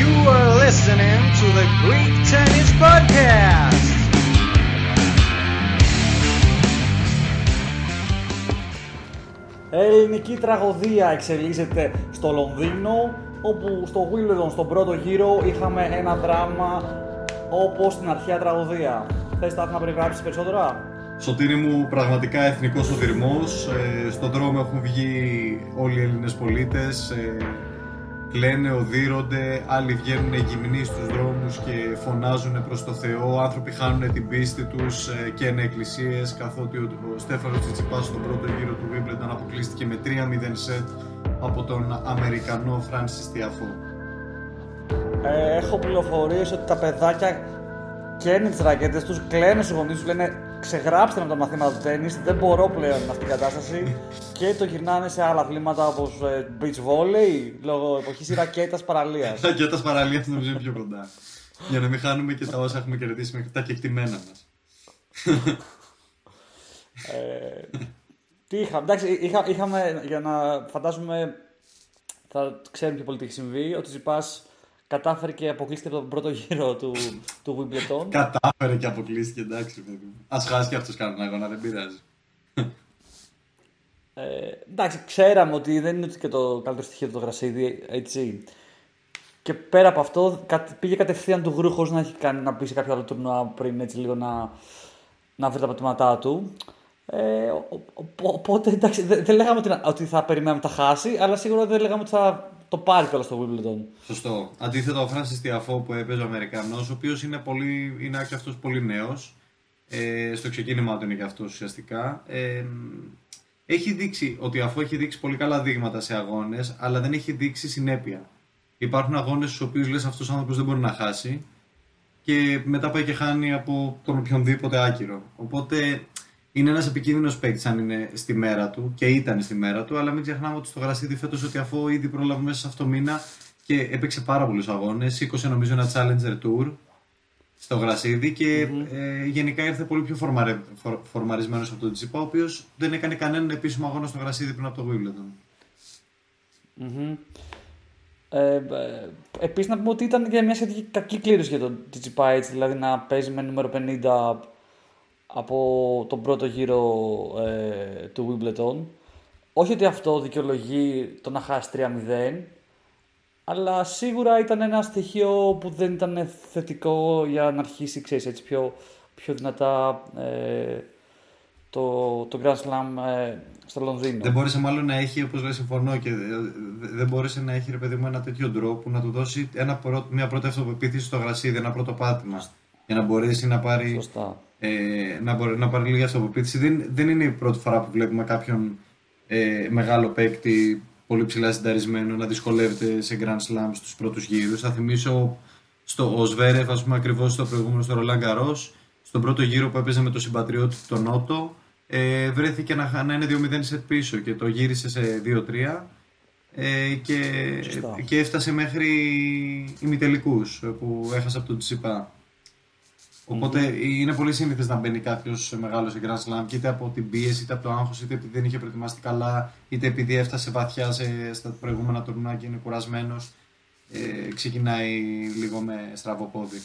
You are listening to the Greek Tennis Podcast. Ελληνική τραγωδία εξελίσσεται στο Λονδίνο, όπου στο Wimbledon στον πρώτο γύρο είχαμε ένα δράμα όπως στην αρχαία τραγωδία. Θες τα να περιγράψεις περισσότερα; Σωτήρι μου, πραγματικά εθνικός οδυρμός. Ε, στον δρόμο έχουν βγει όλοι οι Έλληνες πολίτες. Ε, κλαίνε, οδύρονται, άλλοι βγαίνουν γυμνοί στους δρόμους και φωνάζουν προς το Θεό. Άνθρωποι χάνουν την πίστη τους ε, και εν εκκλησίες, καθότι ο, ο Στέφανος Τσιτσιπάς στον πρώτο γύρο του Wimbledon αποκλείστηκε με 3-0 σετ από τον Αμερικανό Φράνσις Τιαφό. Ε, έχω πληροφορίες ότι τα παιδάκια καίνουν τις ρακέτες τους, κλαίνουν στους γονείς τους, λένε ξεγράψτε με τα μαθήματα του τέννις, δεν μπορώ πλέον με αυτήν την κατάσταση και το γυρνάνε σε άλλα αθλήματα όπως ε, beach volley, λόγω εποχής ή ρακέτας παραλίας. Ρακέτας παραλίας νομίζω είναι πιο κοντά. Για να μην χάνουμε και τα όσα έχουμε κερδίσει μέχρι τα κεκτημένα μας. Ε, τι είχαμε, εντάξει, είχα, είχαμε, για να φαντάζομαι, θα ξέρουμε πιο πολύ τι έχει συμβεί, ότι Τσιπάς κατάφερε και αποκλείστηκε από τον πρώτο γύρο του, του Wimbledon. Κατάφερε και αποκλείστηκε, εντάξει παιδί μου. Ας χάσει και αυτός κανέναν αγώνα, δεν πειράζει. Ε, εντάξει, ξέραμε ότι δεν είναι ότι και το καλύτερο στοιχείο του το γρασίδι, έτσι. Και πέρα από αυτό, κα- πήγε κατευθείαν του γρου χωρίς να έχει κάνει να πει σε κάποιο άλλο τουρνουά πριν έτσι λίγο να, να βρει τα πατήματά του. Ε, ο- ο- οπότε εντάξει, δεν, δεν λέγαμε ότι, να- ότι θα περιμέναμε να τα χάσει, αλλά σίγουρα δεν λέγαμε ότι θα το πάρει κιόλας στο Wimbledon. Σωστό. Αντίθετα, ο Φράνσις Τιαφό που έπαιζε ο Αμερικανός, ο οποίος είναι, πολύ, είναι και αυτός πολύ νέος. Ε, στο ξεκίνημά του είναι και αυτός ουσιαστικά. Ε, έχει δείξει ότι αφού έχει δείξει πολύ καλά δείγματα σε αγώνες, αλλά δεν έχει δείξει συνέπεια. Υπάρχουν αγώνες στους οποίους λες αυτός ο άνθρωπος δεν μπορεί να χάσει και μετά πάει και χάνει από τον οποιονδήποτε άκυρο. Οπότε είναι ένας επικίνδυνος παίκτης αν είναι στη μέρα του και ήταν στη μέρα του, αλλά μην ξεχνάμε ότι στο γρασίδι φέτος ότι αφού ήδη πρόλαβε μέσα σε αυτό το μήνα και έπαιξε πάρα πολλούς αγώνες, σήκωσε νομίζω ένα Challenger Tour στο γρασίδι και ε, γενικά ήρθε πολύ πιο φορμαρε, φορ, φορμαρισμένος από τον Τσιπά, ο οποίος δεν έκανε κανέναν επίσημο αγώνα στο γρασίδι πριν από το Wimbledon. Μμμ. Ε, ε, Επίσης, να πούμε ότι ήταν και μια σχετική κακή κλήρωση για τον Τσιτσιπά, έτσι, δηλαδή να παίζει με νούμερο 50 από τον πρώτο γύρο ε, του Wimbledon. Όχι ότι αυτό δικαιολογεί το να χάσει 3-0, αλλά σίγουρα ήταν ένα στοιχείο που δεν ήταν θετικό για να αρχίσει, ξέρεις, έτσι, πιο, πιο δυνατά ε, το, το Grand Slam ε, στο Λονδίνο. Δεν μπόρεσε μάλλον να έχει, όπως λέει, συμφωνώ και δε- δεν μπόρεσε να έχει ρε παιδί μου ένα τέτοιο ντρό που να του δώσει ένα πρώτο, μια πρώτη αυτοπεποίθηση στο γρασίδι, ένα πρώτο πάτημα. Για να μπορέσει να πάρει, Σωστά. Ε, να μπορεί, να πάρει λίγη αυτοπεποίθηση. Δεν, δεν είναι η πρώτη φορά που βλέπουμε κάποιον ε, μεγάλο παίκτη πολύ ψηλά συνταρισμένο να δυσκολεύεται σε Grand Slam στους πρώτους γύρους. Θα θυμίσω στο ο Σβέρεφ, ας πούμε, ακριβώς στο προηγούμενο στο Ρολάν Καρός, στον πρώτο γύρο που έπαιζε με τον συμπατριώτη τον Νότο, ε, βρέθηκε να, χα- να είναι 2-0 σετ πίσω και το γύρισε σε 2-3 ε, και, Σωστά. και έφτασε μέχρι ημιτελικούς ε, που έχασε από τον Τσιπά. Οπότε είναι πολύ σύνηθες να μπαίνει κάποιος μεγάλο σε Grand Slam και είτε από την πίεση, είτε από το άγχος, είτε επειδή δεν είχε προετοιμαστεί καλά, είτε επειδή έφτασε βαθιά σε, στα προηγούμενα τουρνουά και είναι κουρασμένος. Ε, ξεκινάει λίγο με στραβό πόδι.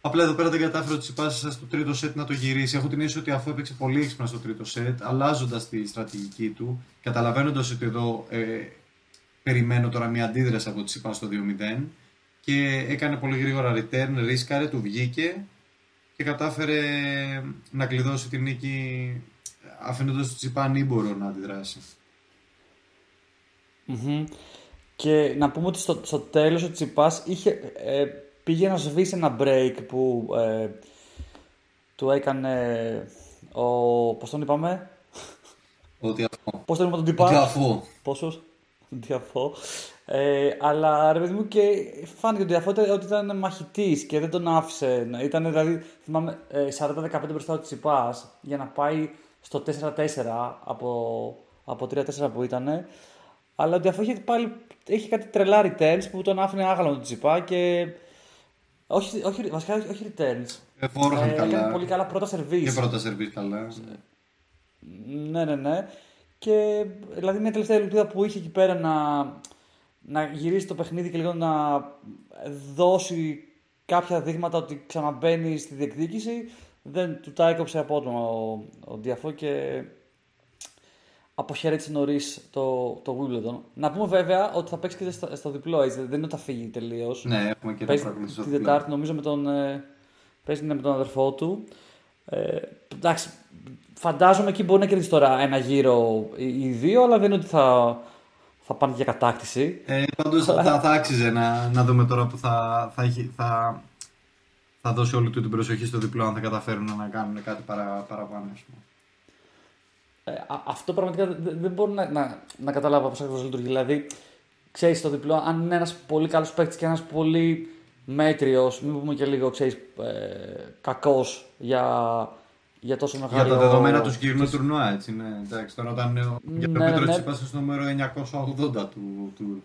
Απλά εδώ πέρα δεν κατάφερε ο Τσιπάς στο τρίτο σετ να το γυρίσει. Έχω την αίσθηση ότι αφού έπαιξε πολύ έξυπνα στο τρίτο σετ, αλλάζοντας τη στρατηγική του, καταλαβαίνοντας ότι εδώ ε, περιμένω τώρα μια αντίδραση από Τσιπά στο 2-0 και έκανε πολύ γρήγορα return, ρίσκαρε, του βγήκε και κατάφερε να κλειδώσει την νίκη αφήνοντας τον Τσιπά ανήμπορο να αντιδράσει. Μμμ. Και να πούμε ότι στο, στο τέλος ο Τσιπάς είχε, ε, πήγε να σβήσει ένα break που ε, του έκανε ο... Πώς τον είπαμε; Ότι αυτό. Πώς τον είπαμε τον Τιπάς; Ότι αφού. Πόσος; Διαφώ. Ε, αλλά ρε παιδί μου και φάνηκε ότι διαφώ ήταν- ότι ήταν μαχητής και δεν τον άφησε. να- Ήταν δηλαδή, θυμάμαι, ε, 40-15 μπροστά ο Τσιπάς για να πάει στο 4-4 από, από 3-4 που ήταν. Αλλά ο Διαφώ είχε πάλι έχει κάτι τρελά returns που τον άφηνε άγαλο τον Τσιπά και. Όχι, όχι, βασικά όχι, όχι returns. Ε, φόροχαν Ε, έκανε καλά. πολύ καλά πρώτα Και σερβίς. πρώτα σερβίς καλά. Ναι, ναι, ναι. Και δηλαδή μια τελευταία ελπίδα που είχε εκεί πέρα να, να γυρίσει το παιχνίδι και λίγο να δώσει κάποια δείγματα ότι ξαναμπαίνει στη διεκδίκηση. Δεν του τα έκοψε απότομα ο, ο Διαφό και αποχαιρέτησε νωρίς το, το Wimbledon. Να πούμε βέβαια ότι θα παίξει και στο, στο διπλό έτσι. Δεν είναι ότι θα φύγει τελείως. Ναι, έχουμε και Παίζει το πρόβλημα στο την διπλό. Τετάρτη νομίζω με τον, ε, παίζει με τον αδερφό του. Ε, εντάξει, φαντάζομαι εκεί μπορεί να κερδίσει τώρα ένα γύρο ή ή δύο, αλλά δεν είναι ότι θα, θα πάνε για κατάκτηση. Ε, Πάντως θα, θα άξιζε να, να δούμε τώρα που θα, θα, έχει, θα, θα δώσει όλη του την προσοχή στο διπλό αν θα καταφέρουν να κάνουν κάτι παρα, παραπάνω. Ας πούμε. Ε, α- αυτό πραγματικά δεν, δεν μπορώ να, να, να καταλάβω πώς ακριβώς λειτουργεί. Δηλαδή, ξέρεις το διπλό, αν είναι ένας πολύ καλός παίκτης και ένας πολύ μέτριος, μην πούμε και λίγο, ξέρεις, ε, κακός για, για τόσο Για μεγάλο. τα δεδομένα τους συγκεκριμένου τουρνουά, έτσι. Ναι. Εντάξει, τώρα όταν ο, για τον Ναι, Πέτρο ναι. Τσίπας είναι στο νούμερο 980 του, του,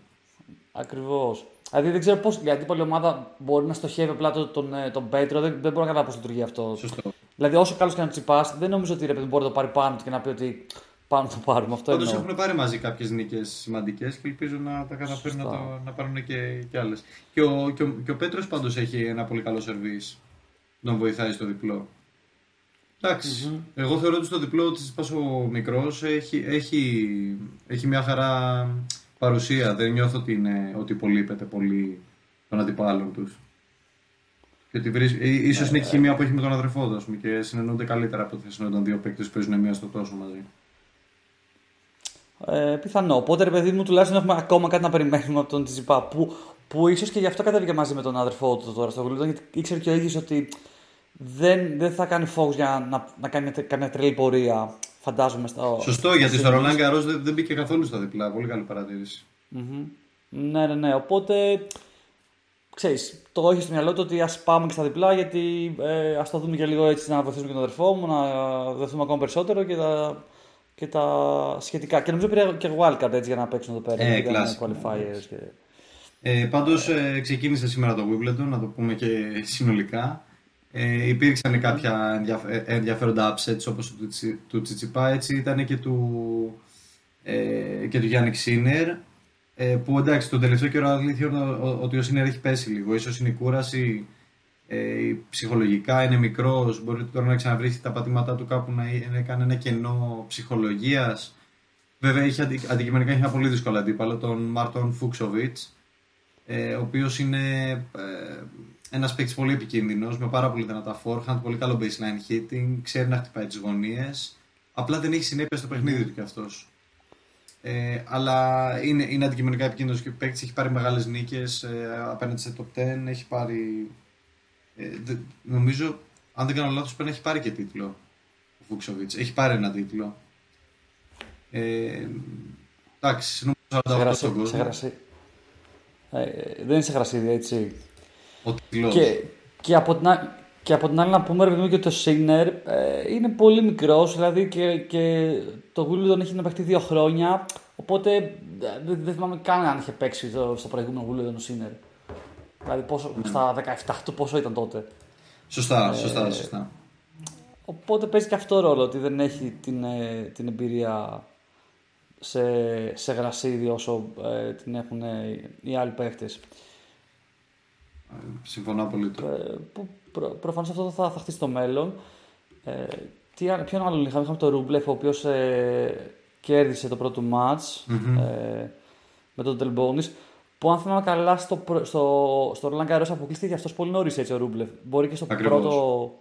Ακριβώς. Δηλαδή δεν ξέρω πώς η αντίπαλη ομάδα μπορεί να στοχεύει απλά τον, τον, ε, τον Πέτρο. Δεν, δεν μπορώ να καταλάβω πώς λειτουργεί αυτό. Σωστό. Δηλαδή, όσο καλός και να τσιπάς, δεν νομίζω ότι ρε, παιδί, μπορεί να το πάρει πάνω του και να πει ότι πάνω το πάρουμε. Αυτό Πάντω εννοώ. έχουν πάρει μαζί κάποιες νίκες σημαντικές και ελπίζω να τα καταφέρουν να, Σωστά. το, να πάρουν και, και άλλες. Και ο, και ο, και ο Πέτρος πάντως έχει ένα πολύ καλό σερβίς. Τον βοηθάει στο διπλό. Εντάξει. Εγώ θεωρώ ότι στο διπλό της Πάσο μικρός έχει, έχει, έχει μια χαρά παρουσία. Δεν νιώθω ότι, είναι, ότι υπολείπεται πολύ των αντιπάλων τους. Και ότι βρει, ε, ίσως είναι και η χημεία που έχει με τον αδερφό του ας πούμε, και συνεννοούνται καλύτερα από ότι θα συνεννοούνται δύο παίκτες που παίζουν μία στο τόσο μαζί. Ε, πιθανό. Οπότε, ρε παιδί μου, τουλάχιστον έχουμε ακόμα κάτι να περιμένουμε από τον Τσιπά. Που, που ίσως και γι' αυτό κατέβηκε μαζί με τον αδερφό του τώρα στο Wimbledon, γιατί ήξερε και ο ίδιος ότι δεν, δεν θα κάνει focus για να, να κάνει μια τε- καμιά τρελή πορεία. Φαντάζομαι. Στο, Σωστό, γιατί στο Ρολάν Γκαρό δεν, δεν μπήκε καθόλου στα διπλά. Πολύ καλή παρατήρηση. Μμμ. Ναι, ναι, ναι. Οπότε, ξέρεις, το έχει στο μυαλό του ότι ας πάμε και στα διπλά, γιατί ε, ας το δούμε και λίγο έτσι να βοηθήσουμε και τον αδερφό μου, να δεθούμε ακόμα περισσότερο και τα, και τα σχετικά. Και νομίζω πήρε και wildcard έτσι για να παίξουν εδώ πέρα. Ε, γιατί ήταν κλασικό. qualifiers και... Ε, Πάντως ε, ξεκίνησε σήμερα το Wimbledon, να το πούμε και συνολικά. Ε, υπήρξαν κάποια ενδιαφ- ε, ενδιαφέροντα upsets όπως του, Τσι- του Τσιτσιπά, έτσι ήταν και του, ε, και του Γιάννη Ξίνερ. Ε, που εντάξει, τον τελευταίο καιρό αλήθεια είναι ο- ότι ο Σίνερ έχει πέσει λίγο. Ίσως είναι η κούραση, ε, ψυχολογικά είναι μικρός, μπορεί τώρα να ξαναβρει τα πατήματά του κάπου να ε- να έκανε ένα κενό ψυχολογίας. Βέβαια, είχε αντι, αντικειμενικά έχει ένα πολύ δύσκολο αντίπαλο, τον Μάρτον Φούξοβιτς, ε, ο οποίος είναι ε, ένας παίκτης πολύ επικίνδυνος, με πάρα πολύ δυνατά forehand, πολύ καλό baseline hitting, ξέρει να χτυπάει τις γωνίες, απλά δεν έχει συνέπεια στο παιχνίδι του κι αυτός. Ε, αλλά είναι, είναι αντικειμενικά επικίνδυνος και παίκτης, έχει πάρει μεγάλες νίκες ε, απέναντι σε top 10, έχει πάρει... Ε, δε- νομίζω, αν δεν κάνω λάθος, πρέπει να έχει πάρει και τίτλο ο Φούξοβιτς. Έχει πάρει ένα τίτλο. Ε, εντάξει, νομίζω 48 Σε γρασί- στον σε κόσμο. γρασί- Ε, δεν είναι σε γρασίδι, έτσι. Ο τίτλος. Και, και, από την, α- και από την άλλη να πούμε ρε παιδί μου, και το Σίνερ ε, είναι πολύ μικρός, δηλαδή και, και το Wimbledon έχει να παιχτεί δύο χρόνια, οπότε ε, δεν, δεν θυμάμαι καν αν είχε παίξει στο, στο προηγούμενο Wimbledon ο Σίνερ. Δηλαδή πόσο, στα 17 του πόσο ήταν τότε. Σωστά, σωστά, σωστά. Οπότε παίζει και αυτό ρόλο ότι δεν έχει την, ε, την εμπειρία σε, σε γρασίδι όσο ε, την έχουν ε, οι άλλοι παίχτες. Συμφωνώ πολύ. Ε, που προ, προφανώς αυτό θα, θα χτίσει το μέλλον. Ε, τι, άλλο- ποιον άλλον είχαμε, είχαμε τον Ρούμπλεφ, ο οποίος ε, κέρδισε το πρώτο μάτς ε, με τον Τελμπόνης, που αν θυμάμαι καλά στο, πρω- στο, στο Roland Garros αποκλείστηκε αυτός πολύ νωρίς έτσι ο Ρούμπλεφ. Μπορεί και στο Ακριβώς. πρώτο,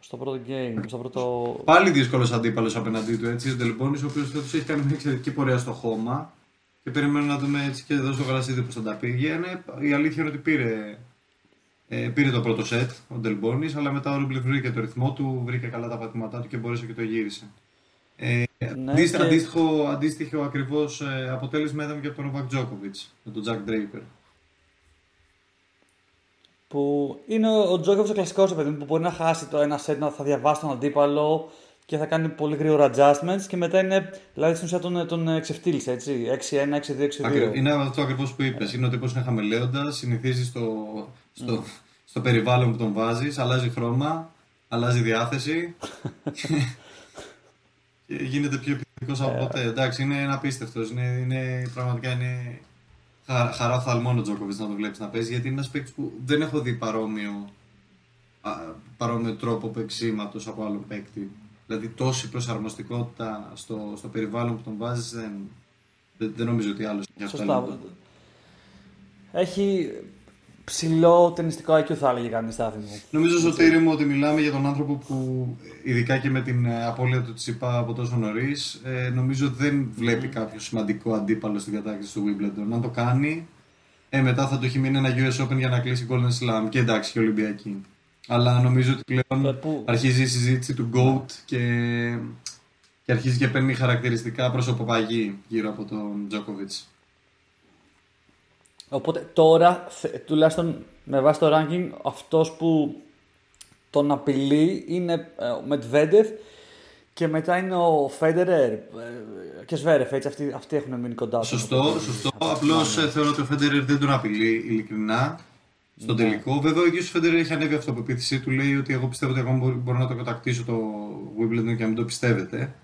στο πρώτο game, στο πρώτο... Πάλι δύσκολος αντίπαλος απέναντί του. Έτσι, ο Ντελμπόνης, ο οποίος φέτος έχει κάνει μια εξαιρετική πορεία στο χώμα. Και περιμένω να δούμε έτσι και εδώ στο γρασίδι πώς θα τα πήγαινε. Η αλήθεια είναι ότι πήρε, ε, πήρε το πρώτο σετ ο Ντελμπόνη, αλλά μετά ο Ρούμπλεφ βρήκε το ρυθμό του, βρήκε καλά τα πατήματά του και μπόρεσε και το γύρισε. Ε, Ναι, αντίστοιχο, και- αντίστοιχο, αντίστοιχο ακριβώς ε, αποτέλεσμα είδαμε και από τον Νοβάκ Τζόκοβιτς με τον Τζακ Ντρέιπερ. Που είναι ο ο Τζόκοβιτ ο κλασικός παιδί μου, που μπορεί να χάσει το ένα set, να θα διαβάσει τον αντίπαλο και θα κάνει πολύ γρήγορα adjustments και μετά είναι. Δηλαδή στην ουσία τον, τον ξεφτύλισε έτσι. 6-1, 6-2, 6-2. Ακρι- Είναι αυτό ακριβώς που είπες. Είναι ο τύπος είναι χαμελέοντας, συνηθίζει στο, στο, στο περιβάλλον που τον βάζεις, αλλάζει χρώμα, αλλάζει διάθεση και γίνεται πιο Δικός από ποτέ. Εντάξει, είναι απίστευτος. Είναι, είναι, πραγματικά είναι χα, χαρά οφθαλμόν ο Τζόκοβιτς να το βλέπεις να παίζει γιατί είναι ένας παίκτης που δεν έχω δει παρόμοιο, α, παρόμοιο τρόπο παίξήματο από άλλο παίκτη. Δηλαδή τόση προσαρμοστικότητα στο, στο περιβάλλον που τον βάζεις δεν, δεν, δεν νομίζω ότι άλλος έχει αυτό. Σωστά. Έχει ψηλό ταινιστικό IQ θα έλεγε κανείς στα μου. Νομίζω Σωτήρι μου ότι μιλάμε για τον άνθρωπο που ειδικά και με την ε, απώλεια του Τσιπά από τόσο νωρίς, ε, νομίζω δεν βλέπει mm. κάποιο σημαντικό αντίπαλο στην κατάκτηση του Wimbledon. Αν το κάνει, ε, μετά θα το έχει μείνει ένα US Open για να κλείσει Golden Slam και εντάξει και Ολυμπιακή. Αλλά νομίζω ότι πλέον ε, που... αρχίζει η συζήτηση του GOAT και, και αρχίζει και παίρνει χαρακτηριστικά προσωποπαγή γύρω από τον Djokovic. Οπότε τώρα, τουλάχιστον με βάση το ranking, αυτός που τον απειλεί είναι ε, ο Μετβέντεφ και μετά είναι ο Φέντερερ ε, και Σβέρεφ, έτσι, αυτοί, αυτοί έχουν μείνει κοντά. Σωστό, σωστό. Απλώς ε, θεωρώ ότι ο Φέντερερ δεν τον απειλεί ειλικρινά στο ναι. τελικό. Βέβαια, ο ίδιος ο Φέντερερ έχει ανέβει αυτοπεποίθησή του. Λέει ότι εγώ πιστεύω ότι εγώ μπορώ να το κατακτήσω το Wimbledon και να μην το πιστεύετε.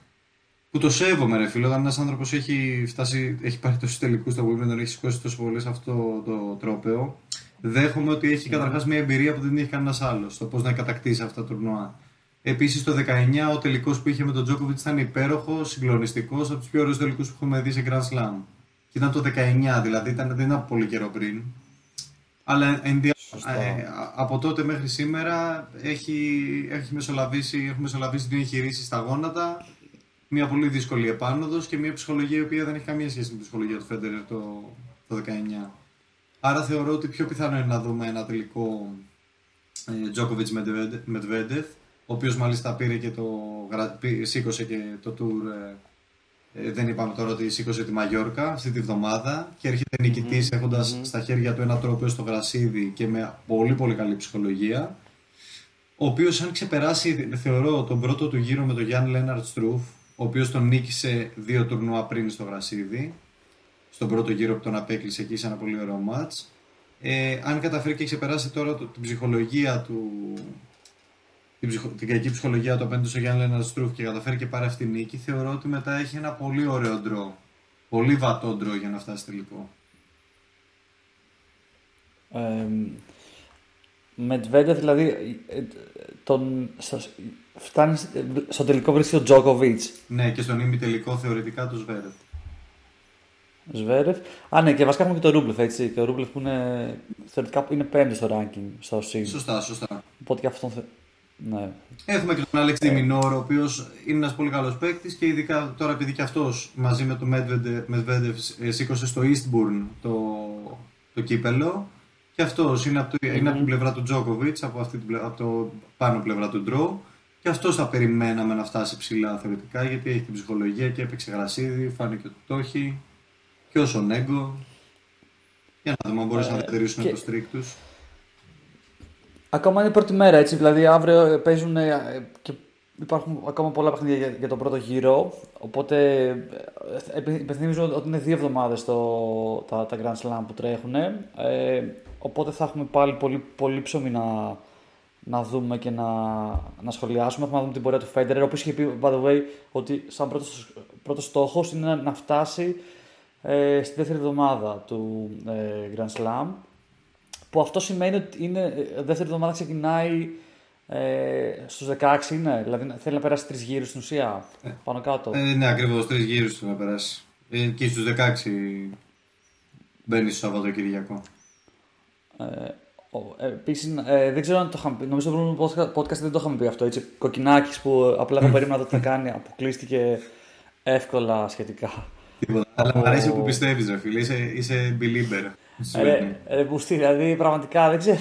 Που το σέβομαι, ρε φίλο. Όταν ένας άνθρωπος έχει, φτάσει, έχει πάρει τόσους τελικούς στο Wimbledon, έχει σηκώσει τόσο πολλέ αυτό το τρόπεο, δέχομαι ότι έχει καταρχάς μια εμπειρία που δεν έχει κανένας άλλος στο πώς να κατακτήσει αυτά τα τουρνουά. Επίσης το 19 ο τελικός που είχε με τον Τζόκοβιτ ήταν υπέροχος, συγκλονιστικός, από τους πιο ωραίους τελικούς που έχουμε δει σε Grand Slam. Και ήταν το 19, δηλαδή ήταν, δεν ήταν πολύ καιρό πριν. Αλλά εν, ε, από τότε μέχρι σήμερα έχει, έχεις μεσολαβήσει, έχουμε μεσολαβήσει δύο εγχειρήσεις στα γόνατα μια πολύ δύσκολη επάνωδος και μια ψυχολογία η οποία δεν έχει καμία σχέση με τη ψυχολογία του Φέντερ το, το 19. Άρα θεωρώ ότι πιο πιθανό είναι να δούμε ένα τελικό Τζόκοβιτ ε, Μετβέντεφ, ο οποίος μάλιστα πήρε και το, σήκωσε και το tour. Ε, ε, δεν είπαμε τώρα ότι σήκωσε τη Μαγιόρκα αυτή τη βδομάδα και έρχεται νικητής mm-hmm. έχοντας mm-hmm. στα χέρια του ένα τρόπο στο γρασίδι και με πολύ πολύ καλή ψυχολογία. Ο οποίος, αν ξεπεράσει, θεωρώ, τον πρώτο του γύρο με τον Γιάννη Λέναρτ Στρούφ, ο οποίος τον νίκησε δύο τουρνουά πριν στο Γρασίδι, στον πρώτο γύρο που τον απέκλεισε εκεί σε ένα πολύ ωραίο μάτς. Ε, αν καταφέρει και ξεπεράσει τώρα το, την ψυχολογία του, την, ψυχο, την κακή ψυχολογία του απέναντι στο Γιάννη Λένα Στρούφ και καταφέρει και πάρει αυτή την νίκη, θεωρώ ότι μετά έχει ένα πολύ ωραίο ντρό. Πολύ βατό ντρό για να φτάσει τελικό. Ε, Μετβέντε δηλαδή ε, τον, φτάνει στο τελικό βρίσκει ο Τζόκοβιτς. Ναι, και στον ημιτελικό θεωρητικά του Σβέρεφ. Σβέρεφ. Α, ναι, και βασικά έχουμε και το Ρούμπλεφ, έτσι. Και ο Ρούμπλεφ που είναι θεωρητικά είναι πέμπτος στο ranking στο ΣΥΝ. Σωστά, σωστά. Οπότε και αυτόν. Ναι. Έχουμε και τον Άλεξ Τιμινόρ, ο οποίος είναι ένας πολύ καλός παίκτης και ειδικά τώρα επειδή και αυτός μαζί με τον Μετβέντεφ σήκωσε στο Eastbourne το, το κύπελο. Και αυτός είναι, από, το, είναι από την πλευρά του Τζόκοβιτ, από, αυτή την, από το πάνω πλευρά του Ντρό. Και αυτός θα περιμέναμε να φτάσει ψηλά θεωρητικά, γιατί έχει την ψυχολογία και έπαιξε γρασίδι, φάνηκε ότι το έχει. Και όσο Νέγκο. Για να δούμε αν μπορέσουν να ε, διατηρήσουν και... το στρίκ τους. Ακόμα είναι η πρώτη μέρα, έτσι. Δηλαδή αύριο παίζουν ε, και υπάρχουν ακόμα πολλά παιχνίδια για, για τον πρώτο γύρο. Οπότε ε, υπενθυμίζω ότι είναι δύο εβδομάδες τα, τα Grand Slam που τρέχουν. Ε, οπότε θα έχουμε πάλι πολύ, πολύ ψωμί να, να δούμε και να, να σχολιάσουμε. Έχουμε να δούμε την πορεία του Federer, ο οποίος είχε πει, by the way, ότι σαν πρώτος πρώτος στόχος είναι να φτάσει ε, στη δεύτερη εβδομάδα του ε, Grand Slam. Που αυτό σημαίνει ότι είναι, ε, δεύτερη εβδομάδα ξεκινάει ε, στους 16 είναι, δηλαδή θέλει να περάσει τρεις γύρους στην ουσία, ε, πάνω κάτω. Ε, ναι, ακριβώς τρεις γύρους θέλει να περάσει. Ε, και στους 16 μπαίνει στο Σαββατοκυριακό. Ε, Επίσης, ε, δεν ξέρω αν το είχαμε πει. Νομίζω ότι το podcast δεν το είχαμε πει αυτό. Έτσι, κοκκινάκι που απλά δεν περίμενα το τι θα κάνει. Αποκλείστηκε εύκολα σχετικά. Τίποτα. Αλλά μου αρέσει που πιστεύεις, ρε φίλε. Είσαι, είσαι believer. Ρε, ρε πουστή, δηλαδή πραγματικά δεν ξέρω.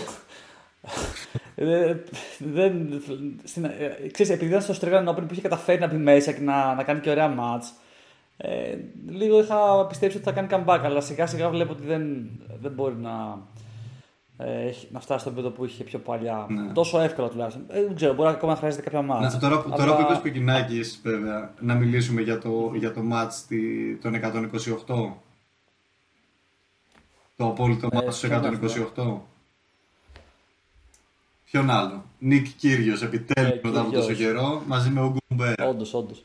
Ε, δεν, στην, ε, ξέρεις, επειδή ήταν στο Australian Open που είχε καταφέρει να μπει μέσα και να, να κάνει και ωραία μάτς, ε, λίγο είχα πιστέψει ότι θα κάνει comeback, αλλά σιγά σιγά βλέπω ότι δεν, δεν μπορεί να, ε, να φτάσει στο επίπεδο που είχε πιο παλιά. Ναι. Τόσο εύκολα τουλάχιστον. Ε, δεν ξέρω, μπορεί ακόμα να χρειάζεται κάποια μάτς. Ναι, τώρα, αλλά... τώρα που είπες Πεκινάκη, βέβαια, να μιλήσουμε για το, για το μάτς των 128. Το απόλυτο ε, μάτς του 128. Ποιον άλλο. Νίκ Κύριος, επιτέλους ε, μετά από τόσο καιρό, μαζί με ο Γκουμπέρα. Όντως, όντως.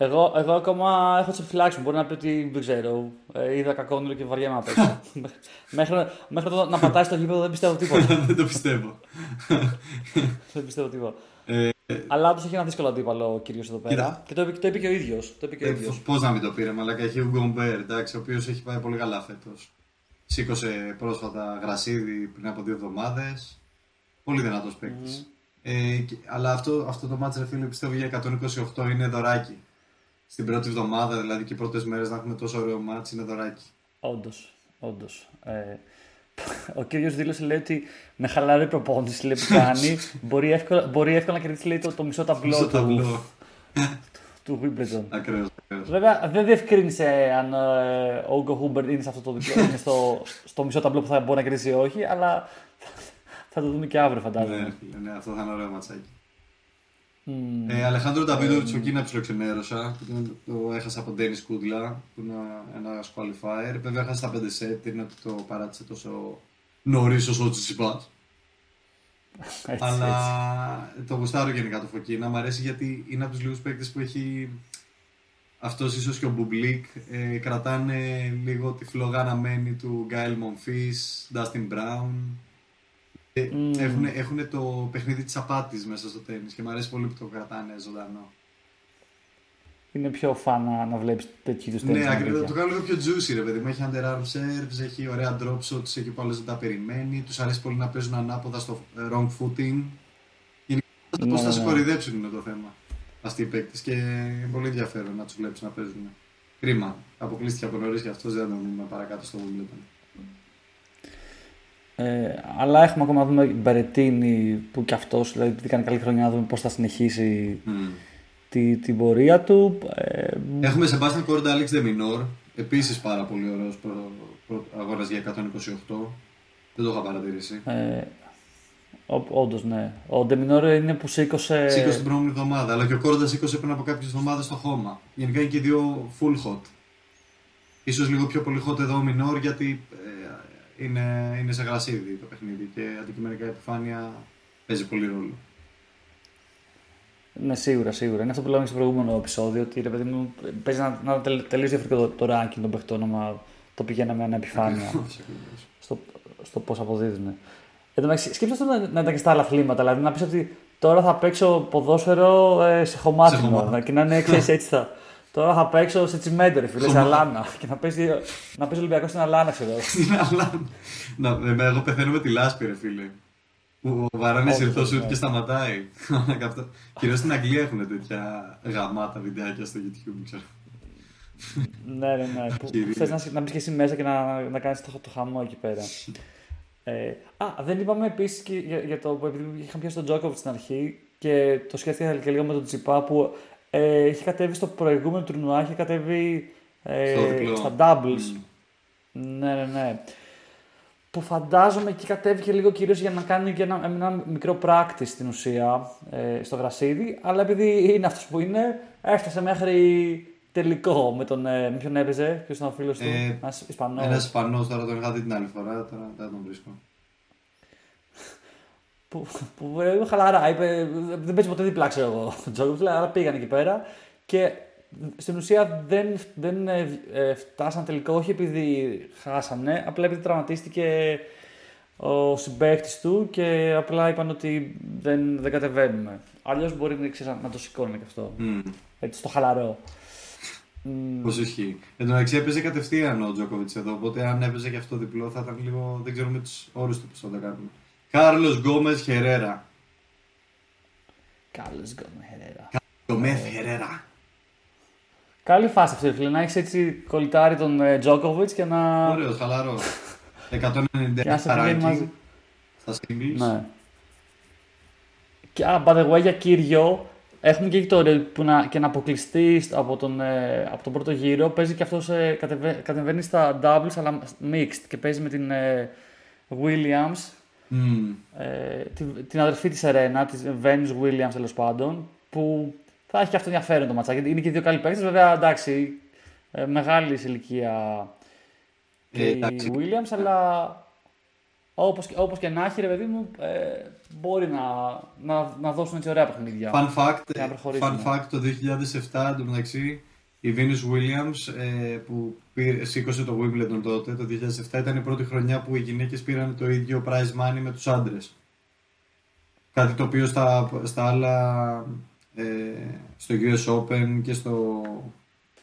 Εγώ, εγώ ακόμα έχω τις επιφυλάξεις μου. Μπορεί να πει ότι δεν ξέρω. Ε, είδα κακό και βαριέμαι να παίξω. μέχρι, μέχρι το, να πατάει στο γήπεδο δεν πιστεύω τίποτα. δεν το πιστεύω. δεν πιστεύω τίποτα. Ε, Αλλά όντως έχει ένα δύσκολο αντίπαλο ο κύριος εδώ πέρα. Κοίτα. Και το είπε, το είπε και ο ίδιος. Ε, Πώς να μην το πήρε, Μαλάκα. Έχει ο Γκομπέρ, ο οποίος έχει πάει πολύ καλά φέτος. Σήκωσε πρόσφατα γρασίδι πριν από δύο εβδομάδες. Πολύ δυνατός παίκτης. Mm. Ε, αλλά αυτό, αυτό το μάτς, φίλε, πιστεύω για 128 είναι δωράκι. Στην πρώτη εβδομάδα, δηλαδή και οι πρώτες μέρες να έχουμε τόσο ωραίο μάτς, είναι δωράκι. Όντως, όντως. Ε, ο κύριος δήλωσε λέει ότι με χαλαρή προπόνηση λέει, που κάνει μπορεί, εύκολα, μπορεί εύκολα να κερδίσει λέει, το, το μισό ταμπλό του, ταμπλό. του Wimbledon. Ακραίος, Βέβαια δεν διευκρίνησε αν ε, ο Όγκο Χούμπερ είναι, σε αυτό το διπλό, είναι στο, στο μισό ταμπλό που θα μπορεί να κερδίσει ή όχι, αλλά θα το δούμε και αύριο φαντάζομαι. Ναι, ναι, αυτό θα είναι ωραίο ματσάκι. Mm. Ε, Αλεχάνδρο Νταβίδοβιτς, ο Κίνα ψιλοξενέρωσα. Το έχασα από τον Ντένι Κούντλα, που είναι ένα qualifier. Βέβαια, έχασε στα 5 σετ, δεν είναι ότι το παράτησε τόσο νωρίς όσο ο Τσιτσιπάς. Αλλά το γουστάρω γενικά το Φωκίνα. Μ' αρέσει γιατί είναι από τους λίγους παίκτες που έχει. Αυτός ίσως και ο Μπουμπλίκ ε, κρατάνε λίγο τη φλόγα αναμμένη του Γκαέλ Μονφίς, Ντάστιν Μπράουν. Mm. Έχουν, έχουν το παιχνίδι της απάτης μέσα στο τένις και μου αρέσει πολύ που το κρατάνε ζωντανό. Είναι πιο φαν να, να βλέπεις τέτοιου είδους τέννη. Ναι, ακριβώς. Το κάνω λίγο πιο juicy, ρε παιδί μου. Έχει underarm serves, έχει ωραία drop shots, έχει που δεν τα περιμένει. Τους αρέσει πολύ να παίζουν ανάποδα στο ε, wrong footing. Γενικά, ναι, πώς θα ναι, σε ναι. κορυδέψουν είναι το θέμα αυτοί οι παίκτες και είναι πολύ ενδιαφέρον να τους βλέπεις να παίζουν. Κρίμα. Αποκλείστηκε από νωρίς και αυτός δεν θα τον παρακάτω στο Wimbledon. Ε, αλλά έχουμε ακόμα να δούμε Μπερετίνη που κι αυτός δηλαδή, κάνει καλή χρονιά να δούμε πώς θα συνεχίσει mm. Τη, την πορεία του. Ε, έχουμε Σεμπάστιαν Κόρντα Άλεξ Δεμινόρ. Επίσης πάρα πολύ ωραίος προ, αγορά για 128. Δεν το είχα παρατηρήσει. Ε, Όντως, ναι. Ο Ντεμινόρ είναι που σήκωσε. Σήκωσε την προηγούμενη εβδομάδα, αλλά και ο Κόρντα σήκωσε πριν από κάποιες εβδομάδες στο χώμα. Γενικά είναι και δύο full hot. σω λίγο πιο πολύ hot εδώ ο Μινόρ γιατί ε, είναι, είναι σε γρασίδι το παιχνίδι και αντικειμενικά η επιφάνεια παίζει πολύ ρόλο. Ναι, σίγουρα, σίγουρα. Είναι αυτό που λέγαμε στο προηγούμενο επεισόδιο, ότι ρε παιδί μου παίζει να, να τελείως διαφορετικό το, το ranking των παιχτών, άμα το πηγαίναμε ένα επιφάνεια στο, στο πώς αποδίδουν. Εν τω μεταξύ, σκέψτε να, να ήταν και στα άλλα αθλήματα, δηλαδή να πεις ότι τώρα θα παίξω ποδόσφαιρο ε, σε χωμάτινο και να είναι έτσι, έτσι θα, Τώρα θα παίξω σε τσιμέντο, ρε φίλε, σε αλάνα. Και να παίζει, να παίζει Ολυμπιακός στην αλάνα, ξέρω. Στην αλάνα. Να, εγώ πεθαίνω με τη λάσπη, ρε φίλε. Που βαράνε ηρθό σου και σταματάει. Κυρίως στην Αγγλία έχουν τέτοια γαμάτα βιντεάκια στο YouTube, ξέρω. ναι, ναι, ναι. Θες να, να μπεις και εσύ μέσα και να, να κάνεις το, το χαμό εκεί πέρα. Ε, α, δεν είπαμε επίσης και για, για το. Επειδή είχαμε πιάσει τον Τζόκοβιτ στην αρχή και το σκέφτηκα και λίγο με τον Τσιπά που ε, είχε κατέβει στο προηγούμενο τουρνουά, είχε κατέβει ε, στα doubles. Ναι, ναι, ναι. Που φαντάζομαι εκεί κατέβηκε λίγο κυρίως για να κάνει και ένα, ένα μικρό practice στην ουσία ε, στο γρασίδι. Αλλά επειδή είναι αυτός που είναι, έφτασε μέχρι τελικό με τον. Ε, με ποιον έπαιζε, ποιος ήταν ο φίλος του. Ε, ένας Ισπανός. Ένας Ισπανός, τώρα τον είχα δει την άλλη φορά, τώρα δεν τον βρίσκω που, που ε, χαλαρά, είπε, δεν παίζει ποτέ διπλά, ξέρω εγώ, ο Τζόκοβιτς, αλλά πήγαν εκεί πέρα και στην ουσία δεν, δεν ε, ε, φτάσαν τελικό, όχι επειδή χάσανε, απλά επειδή τραυματίστηκε ο συμπαίχτη του και απλά είπαν ότι δεν, δεν κατεβαίνουμε. Αλλιώς μπορεί ξέρεις, να το σηκώνει και αυτό. Mm. Έτσι, στο χαλαρό. Πώ ισχύει. Εν τω μεταξύ έπαιζε κατευθείαν ο Τζόκοβιτς εδώ, οπότε αν έπαιζε και αυτό διπλό θα ήταν λίγο. Δεν ξέρουμε τους όρους του πώ θα το κάνουμε. Κάρλος Γκόμες Χερέρα. Κάρλος Γκόμες Χερέρα. Γκόμες Χερέρα. Καλή φάση αυτή, φίλε. Να έχεις έτσι κολλητάρει τον ε, Τζόκοβιτ και να. Ωραίος, χαλαρός. 190 χαράκι. Στα singles. Ναι. Και, α, by the way, για κύριο, έχουμε και το που να, και να αποκλειστεί από τον, ε, από τον πρώτο γύρο. Παίζει και αυτός ε, κατεβαίνει στα doubles, αλλά mixed και παίζει με την ε, Williams Mm. Ε, την, την αδερφή της Ερένα, της Venus Williams τέλος πάντων, που θα έχει και αυτό ενδιαφέρον το ματσάκι. Γιατί είναι και δύο καλοί παίκτες. Βέβαια, εντάξει, ε, μεγάλη ηλικία και ε, η Williams, αλλά Όπως, και- όπως και να έχει, ρε παιδί μου, ε, μπορεί να, να, να δώσουν έτσι ωραία παιχνίδια. Fun fact, Για να προχωρήσουμε. fun fact, το 2007 εντωμεταξύ η Venus Williams ε, που πήρε, σήκωσε το Wimbledon τότε, το 2007 ήταν η πρώτη χρονιά που οι γυναίκες πήραν το ίδιο prize money με τους άντρες. Κάτι το οποίο στα, στα άλλα, ε, στο US Open και στο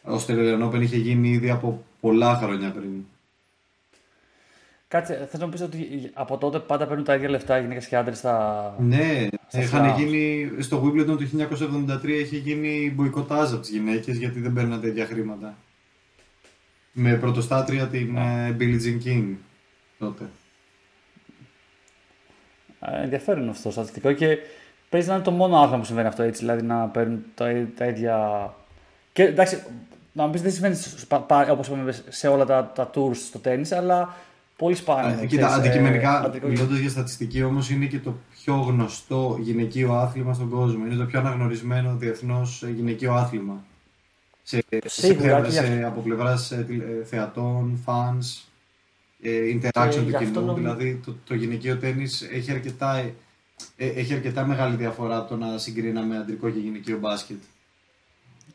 Australian Open είχε γίνει ήδη από πολλά χρόνια πριν. Κάτσε, θες να μου πεις ότι από τότε πάντα παίρνουν τα ίδια λεφτά οι γυναίκες και οι άντρες στα... Ναι, Στα είχαν slams. γίνει, στο Wimbledon το 1973 είχε γίνει μποϊκοτάζ από τις γυναίκες γιατί δεν παίρναν τέτοια χρήματα. Με πρωτοστάτρια την ε, Billie Jean King τότε. Ε, ενδιαφέρον αυτό το στατιστικό και παίζει να είναι το μόνο άθλημα που συμβαίνει αυτό έτσι, δηλαδή να παίρνουν τα, τα ίδια. Και εντάξει, να μου πεις δεν συμβαίνει όπως είπαμε σε όλα τα, τα tours στο τέννη, αλλά πολύ σπάνια. Α, ξέρεις, Κοίτα, ε, αντικειμενικά, αντρικό- μιλώντας για στατιστική όμως, είναι και το πιο γνωστό γυναικείο άθλημα στον κόσμο. Είναι το πιο αναγνωρισμένο διεθνώς ε, γυναικείο άθλημα. Σε, Σίγουρα, σε, και σε, γι' αυτό- από πλευράς ε, τηλε- ε, θεατών, fans, ε, interaction Και του γι' αυτό κοινού. νομι- Δηλαδή, το, το γυναικείο τέννις έχει αρκετά, ε, ε, έχει αρκετά μεγάλη διαφορά από το να συγκρίναμε αντρικό και γυναικείο μπάσκετ.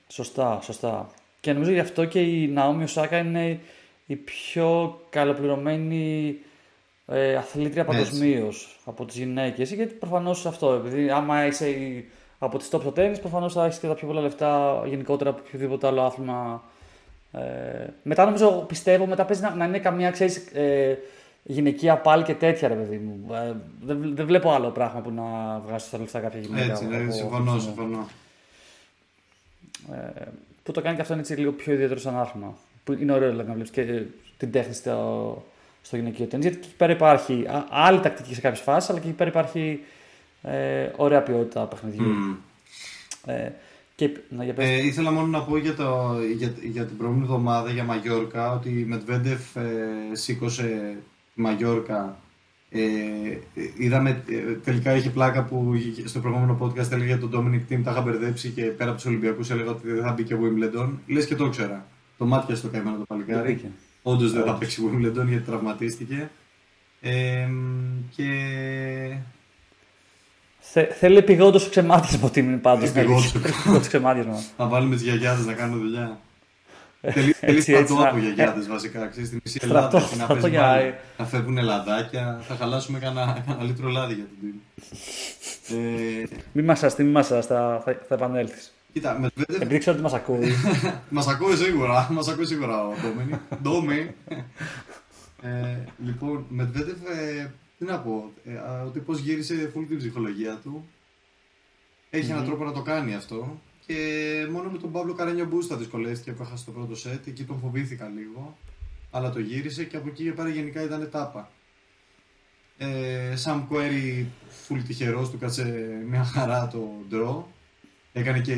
Σωστά, σωστά. Και νομίζω γι' αυτό και η Ναόμι Οσάκα είναι η πιο καλοπληρωμένη ε, αθλήτρια Έτσι. παγκοσμίως από τις γυναίκες. Γιατί προφανώς αυτό, επειδή άμα είσαι η- από τις top στο τέννη, προφανώς θα έχεις και τα πιο πολλά λεφτά γενικότερα από οποιοδήποτε άλλο άθλημα. Ε, μετά νομίζω, πιστεύω, μετά παίζει να, να είναι καμία ξέρεις, ε, γυναικεία πάλι και τέτοια ρε παιδί μου. Ε, δεν, δεν βλέπω άλλο πράγμα που να βγάζει τα λεφτά κάποια γυναίκα. Έτσι, από- ναι, από- συμφωνώ, από- συμφωνώ. ε, που το κάνει και αυτό είναι έτσι λίγο πιο ιδιαίτερο σαν άθλημα. Που είναι ωραίο δηλαδή, να βλέπεις και ε, την τέχνη στο, στο γυναικείο τέννη. Γιατί και εκεί πέρα υπάρχει α, άλλη τακτική σε κάποιες φάσεις, αλλά και εκεί πέρα υπάρχει ε, ωραία ποιότητα παιχνιδιού. Μμμ. Ε, και, να, για πες. Ε, ήθελα μόνο να πω για, το, για, για την προηγούμενη εβδομάδα για Μαγιόρκα ότι η Μετβέντεφ ε, σήκωσε τη Μαγιόρκα. Ε, είδαμε, ε, τελικά είχε πλάκα που στο προηγούμενο podcast έλεγε για τον Dominic Team, τα είχα μπερδέψει και πέρα από τους Ολυμπιακούς έλεγα ότι δεν θα μπει και Wimbledon. Λες και το ήξερα. Το μάτια στο καημένο το Δεν παλικάρι. μπήκε. Όντως δεν θα παίξει Wimbledon γιατί τραυματίστηκε. Ε, και Θε, θέλει επιγόντω ξεμάτιασμα την πάντως. Επιγόντως. Επιγόντω ξεμάτιασμα. θα βάλουμε τις γιαγιάδες να κάνουν δουλειά. Θέλει, θέλει Ε, Έτσι, έτσι, στρατό να- από γιαγιάδες βασικά. Ξέρεις, στην μισή Στρατό, Ελλάδα έχει να στρατό παίζει για- μπάλα, να φεύγουν λαδάκια. Θα χαλάσουμε κανένα, κανένα λίτρο λάδι για την team. ε, Μην μασαστεί, μην μασαστεί, θα, θα, θα επανέλθεις. κοίτα, με Επειδή ξέρω ότι μας ακούει. Μας ακούει σίγουρα, μας ακούει σίγουρα ο Ντόμινι. Ντόμι. ε, λοιπόν, Μετβέντεφ, ε, τι να πω, ε, α, ο τύπος γύρισε full την ψυχολογία του. Έχει έναν τρόπο να το κάνει αυτό. Και μόνο με τον Παύλο Καρένιο Μπούστα δυσκολεύτηκε που έχασε το πρώτο σετ. Εκεί τον φοβήθηκα λίγο. Αλλά το γύρισε και από εκεί και πέρα γενικά ήταν τάπα. Ε, Σαμ Κουέρι, full τυχερός, του κάτσε μια χαρά το draw. Έκανε και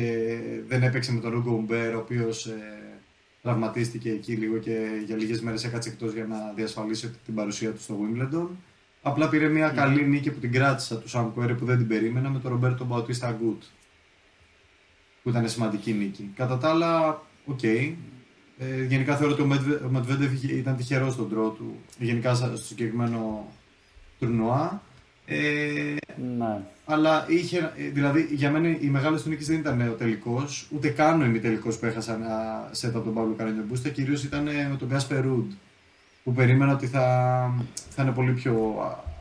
δεν έπαιξε με τον Ρούγκο Μπέρ, ο οποίος ε, τραυματίστηκε εκεί λίγο και για λίγες μέρες έκατσε εκτός για να διασφαλίσει ότι την παρουσία του στο Wimbledon. Απλά πήρε μια καλή νίκη που την κράτησα του Σαμ Κουέρι που δεν την περίμενα με τον Ρομπέρτο Μπαουτίστα Αγκούτ. Που ήταν σημαντική νίκη. Κατά τα άλλα, οκ. Ε, γενικά θεωρώ ότι ο Μετβε- ο Μετβέντεφ είχε- ήταν τυχερός στον τρόπο του, γενικά στο συγκεκριμένο τουρνουά. Ε, ναι. αλλά είχε, ε, δηλαδή για μένα η μεγάλη του νίκη δεν ήταν ο τελικός, ούτε καν ο ημιτελικός που έχασε ένα σετ από τον Πάμπλο Καρένιο Μπούστα. Κυρίως ήταν ε, με τον Γκάσπερ Ρουντ. Που περίμενα ότι θα, θα είναι πολύ πιο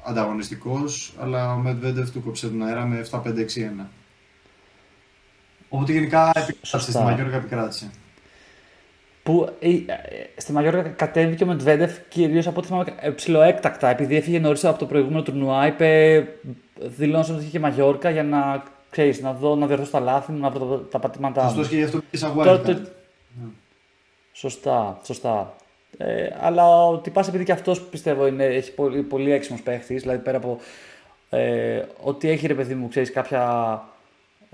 ανταγωνιστικός, αλλά ο Μετβέντεφ του κόψε τον αέρα με 7-5-6-1. Οπότε γενικά επικράτησε, Σωστά. στη Μαγιόρκα επικράτησε. Που ε, ε, στη Μαγιόρκα κατέβηκε ο Μετβέντεφ κυρίως από ό,τι θυμάμαι ε, ψηλοέκτακτα. Επειδή έφυγε νωρίς από το προηγούμενο τουρνουά, είπε, δηλώνω ότι είχε και Μαγιόρκα για να, ξέρεις, να, δω, να διορθώσω τα λάθη μου, να βρω τα, τα πατήματά Σωστός μου. και γι' αυτό πήγε σαν Τώρα wildcard. το- Σωστά, σωστά. Ε, αλλά ο τυπάς επειδή και αυτός πιστεύω είναι, έχει πολύ, πολύ έξιμος παίχτης, δηλαδή πέρα από ε, ότι έχει ρε παιδί μου, ξέρεις, κάποια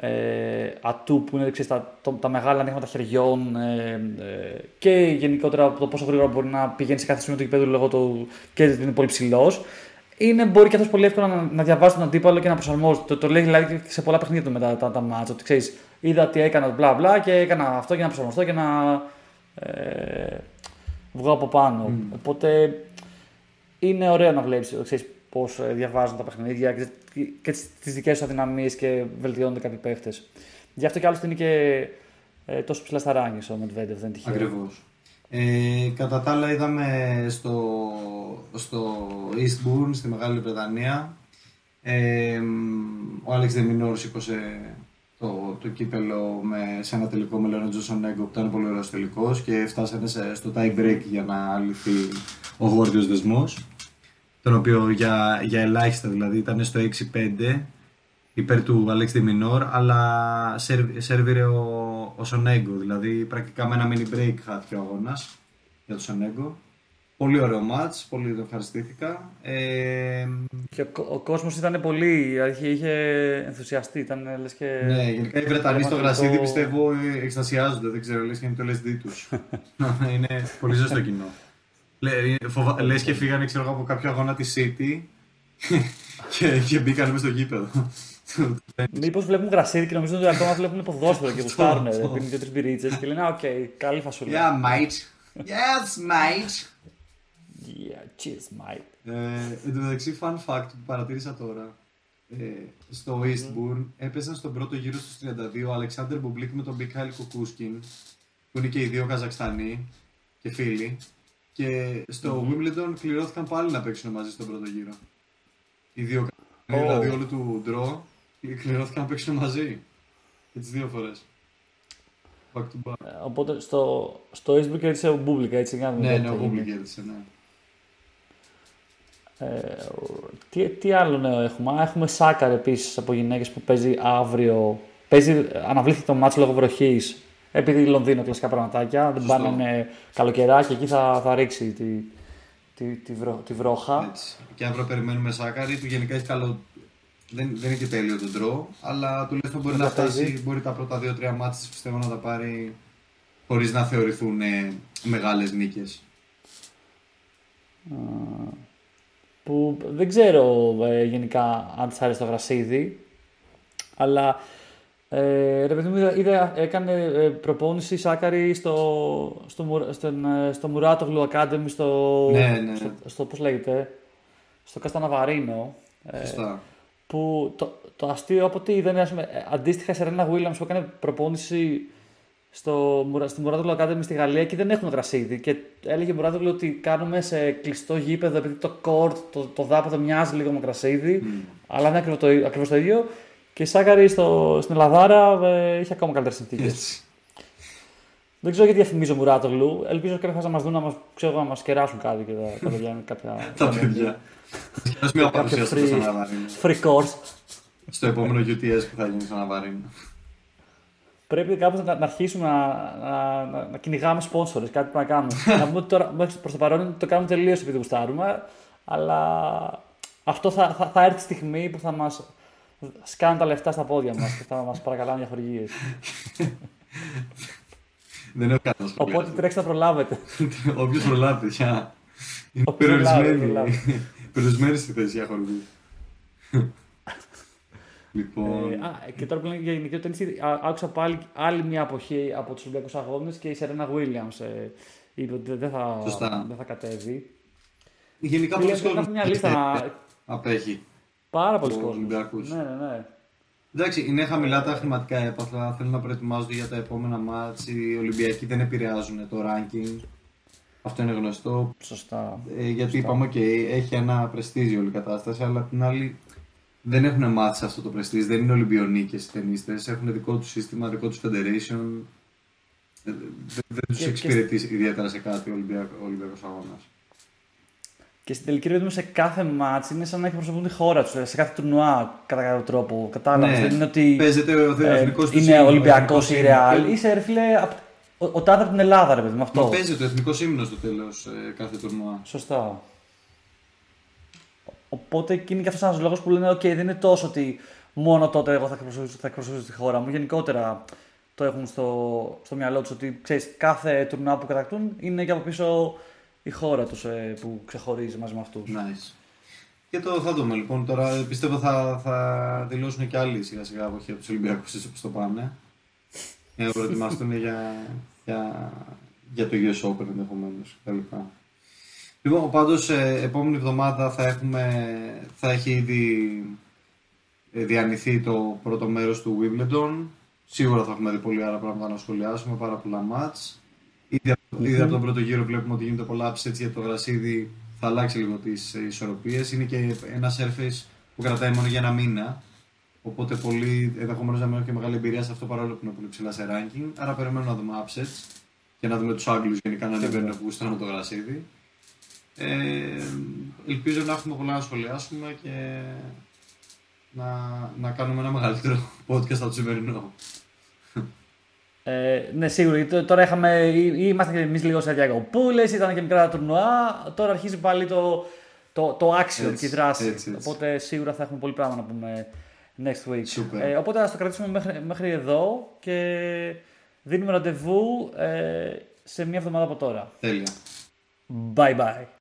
ε, ατού που είναι ξέρεις, τα, το- τα μεγάλα ανοίγματα χεριών ε, ε, και γενικότερα από το πόσο γρήγορα μπορεί να πηγαίνεις σε κάθε σημείο του γηπέδου λόγω του και ότι είναι πολύ ψηλός. Είναι, μπορεί και αυτός πολύ εύκολα να, να διαβάσει τον αντίπαλο και να προσαρμόζεται. Το, το λέει δηλαδή και σε πολλά παιχνίδια του μετά τα, τα μάτσα. Ότι ξέρεις, είδα τι έκανα μπλα μπλα και έκανα αυτό για να προσαρμοστώ και να ε, βγω από πάνω. Οπότε είναι ωραίο να βλέπεις πώς ε, διαβάζουν τα παιχνίδια και, και τις δικές τους αδυναμίες και βελτιώνονται κάποιοι παίχτες. Γι' αυτό και άλλωστε είναι και ε, τόσο ψηλά στα ράγκη ο Μετβέντεφ, δεν είναι τυχαίο. Ακριβώς. Ε, κατά τα άλλα είδαμε στο, στο Eastbourne στη Μεγάλη Βρετανία ε, ο Άλεξ Δεμινόρ σήκωσε το, το κύπελο με, σε ένα τελικό με Λεωρέντζο Σονέγκο που ήταν πολύ ωραίος τελικός και φτάσανε σε, στο tie break για να λυθεί ο γόρδιος δεσμός τον οποίο για, για ελάχιστα δηλαδή ήταν στο 6-5 υπέρ του Αλέξ Δεμινόρ αλλά σερβίρε ο, ο Σονέγκο δηλαδή πρακτικά με ένα mini break χάθηκε ο αγώνας για τον Σονέγκο Πολύ ωραίο μάτς, πολύ το ευχαριστήθηκα. Ε, και ο, ο κόσμος ήταν πολύ, είχε ενθουσιαστεί, ήταν λες και... Ναι, γενικά οι Βρετανοί στο γρασίδι πιστεύω εκστασιάζονται, δεν ξέρω, λες και είναι το LSD τους. είναι πολύ ζεστό κοινό. Λες και φύγανε ξέρω, από κάποιο αγώνα της City και, και μπήκαν μέσα στο γήπεδο. Μήπως βλέπουν γρασίδι και νομίζουν ότι ακόμα βλέπουν ποδόσφαιρο και γουστάρουν. Πίνουν δύο-τρεις μπυρίτσες και λένε Οκ, καλή φασούλα. Yeah, mate. Yes, mate. Yeah, cheers, mate. Ε, εν τω μεταξύ, fun fact που παρατήρησα τώρα. Ε, στο Eastbourne έπαιζαν στον πρώτο γύρο στους 32 ο Αλεξάνδρ Μπουμπλίκ με τον Μικαΐλ Κουκούσκιν που είναι και οι δύο Καζακστανοί και φίλοι και στο mm-hmm. Wimbledon κληρώθηκαν πάλι να παίξουν μαζί στον πρώτο γύρο. Οι δύο oh. δηλαδή όλο το draw κληρώθηκαν να παίξουν μαζί και τις δύο φορές. Back to back. Ε, οπότε στο, στο Eastbourne κέρδισε ο Μπουμπλίκ έτσι. Ναι, ναι, ο Μπουμπλίκ κέρδισε, ναι. Ε, τι, τι άλλο νέο έχουμε; Έχουμε Σάκκαρη επίσης από γυναίκες που παίζει αύριο. Παίζει, αναβλήθηκε το ματς λόγω βροχής. Επειδή Λονδίνο κλασικά πραγματάκια. Δεν πάνε καλοκαιρά και εκεί θα, θα ρίξει τη, τη, τη, βρω, τη βρόχα. Έτσι. Και αύριο περιμένουμε Σάκκαρη που γενικά έχει καλό. Δεν, δεν είναι και τέλειο το draw, αλλά τουλάχιστον μπορεί να φτάσει. Μπορεί τα πρώτα 2-3 μάτια πιστεύω να τα πάρει χωρίς να θεωρηθούν ε, μεγάλες νίκες που δεν ξέρω ε, γενικά αν της άρεσε το γρασίδι, αλλά ε, ρε παιδί μου, είδα, έκανε ε, προπόνηση Σάκαρη στο, στο, στο, στο Μουράτογλου Academy, στο, ναι, ναι. στο, στο, πώς λέγεται, στο Κασταναβαρίνο. Ε, που το, το αστείο από ό,τι είδαν, αντίστοιχα σε Ρένα Williams που έκανε προπόνηση στο, στη Μουράδογλου Academy στη Γαλλία και δεν έχουν γρασίδι. Και έλεγε Μουράδογλου ότι κάνουμε σε κλειστό γήπεδο επειδή το κόρτ, το, το δάπεδο μοιάζει λίγο με γρασίδι, mm. αλλά είναι ακριβώς το, ακριβώς το ίδιο. Και η Σάκαρη στο, στην Ελλαδάρα ε, είχε ακόμα καλύτερες συνθήκες. Δεν ξέρω γιατί διαφημίζω Μουράτογλου. Ελπίζω κάποια φάση να μας δουν να μας να μας κεράσουν κάτι και τα παιδιά. Κάποια, τα παιδιά. Α μια παρουσίαση Free course. Στο επόμενο UTS που θα γίνει στο Ναβαρίνο. Πρέπει κάπως να, να αρχίσουμε να, να, να, να κυνηγάμε sponsors, κάτι που να κάνουμε. να πούμε ότι τώρα προς το παρόν το κάνουμε τελείως επειδή γουστάρουμε, αλλά αυτό θα, θα, θα έρθει τη στιγμή που θα μας σκάνουν τα λεφτά στα πόδια μας και θα μας παρακαλάνε για χορηγίες. Δεν έχω κανένα Οπότε τρέξτε να προλάβετε. Όποιος προλάβει, πια. Είναι περιορισμένη στη θέση για χορηγίες. Λοιπόν... Ε, α, και τώρα που λέμε για γενική ταινίση, άκουσα πάλι άλλη μια αποχή από τους Ολυμπιακούς Αγώνες και η Σερένα Williams ε, είπε ότι δεν θα, δεν θα κατέβει. Γενικά πολλοί κόσμοι. μια λίστα να... Απέχει. Πάρα πολλοί κόσμοι. Ναι, ναι, ναι. Εντάξει, είναι χαμηλά τα χρηματικά έπαθλα. Θέλουν να προετοιμάζονται για τα επόμενα μάτς. Οι Ολυμπιακοί δεν επηρεάζουν το ranking. Αυτό είναι γνωστό. Σωστά. Ε, γιατί Σωστά. είπαμε, okay, έχει ένα πρεστίζι όλη η κατάσταση, αλλά την άλλη δεν έχουν μάθει σε αυτό το prestige, δεν είναι Ολυμπιονίκες οι ταινίστες, έχουν δικό τους σύστημα, δικό τους federation. Δεν, δεν τους εξυπηρετεί και... ιδιαίτερα σε κάτι ο Ολυμπιακός αγώνας. Και στην τελική ρεύμα σε κάθε μάτς είναι σαν να εκπροσωπούν τη χώρα τους, σε κάθε τουρνουά κατά κάποιο τρόπο. Κατάλαβες. Ναι, δεν είναι ότι. Παίζεται ο ε, Είναι Ολυμπιακός ή Ρεάλ. Είσαι ρε φίλε. Ο, ο τάδε από την Ελλάδα, ρε παιδί με αυτό. Μα παίζεται ο εθνικός ύμνος στο τέλος ε, κάθε τουρνουά. Σωστά. Οπότε είναι και αυτός ένας λόγος που λένε: OK, δεν είναι τόσο ότι μόνο τότε εγώ θα εκπροσωπήσω, θα εκπροσωπήσω τη χώρα μου. Γενικότερα το έχουν στο, στο μυαλό τους ότι ξέρεις, κάθε τουρνά που κατακτούν είναι και από πίσω η χώρα τους ε, που ξεχωρίζει μαζί με αυτούς. Nice. Και το θα δούμε λοιπόν. Τώρα πιστεύω θα, θα δηλώσουν και άλλοι σιγά σιγά από τους Ολυμπιακούς όπως το πάνε. Για να προετοιμαστούν για, για, για το US Open ενδεχομένως κτλ. Λοιπόν, πάντως ε, επόμενη εβδομάδα θα, έχουμε, θα έχει ήδη ε, διανυθεί το πρώτο μέρος του Wimbledon. Σίγουρα θα έχουμε δει πολύ άλλα πράγματα να σχολιάσουμε, πάρα πολλά μάτς. Ήδη, ήδη από τον πρώτο γύρο βλέπουμε ότι γίνεται πολλά upsets γιατί το γρασίδι θα αλλάξει λίγο τις ισορροπίες. Είναι και ένα surface που κρατάει μόνο για ένα μήνα. Οπότε πολλοί ενδεχομένως να μην έχουν και μεγάλη εμπειρία σε αυτό παρόλο που είναι πολύ ψηλά σε ranking. Άρα περιμένουμε να δούμε upsets και να δούμε τους Άγγλους γενικά να ανεβαίνουν που γουστάρουν το γρασίδι. Ε, ελπίζω να έχουμε πολλά να σχολιάσουμε και να, να κάνουμε ένα μεγαλύτερο podcast από το σημερινό. Ε, ναι, σίγουρα. Γιατί τώρα είχαμε, ήμασταν και εμείς λίγο σε διακοπούλες, ήταν και μικρά τουρνουά. Τώρα αρχίζει πάλι το, το, το action και η δράση. έτσι, έτσι. Οπότε σίγουρα θα έχουμε πολύ πράγμα να πούμε next week. Super. Ε, οπότε ας το κρατήσουμε μέχρι, μέχρι εδώ και δίνουμε ραντεβού ε, σε μια εβδομάδα από τώρα. Τέλεια. Bye bye.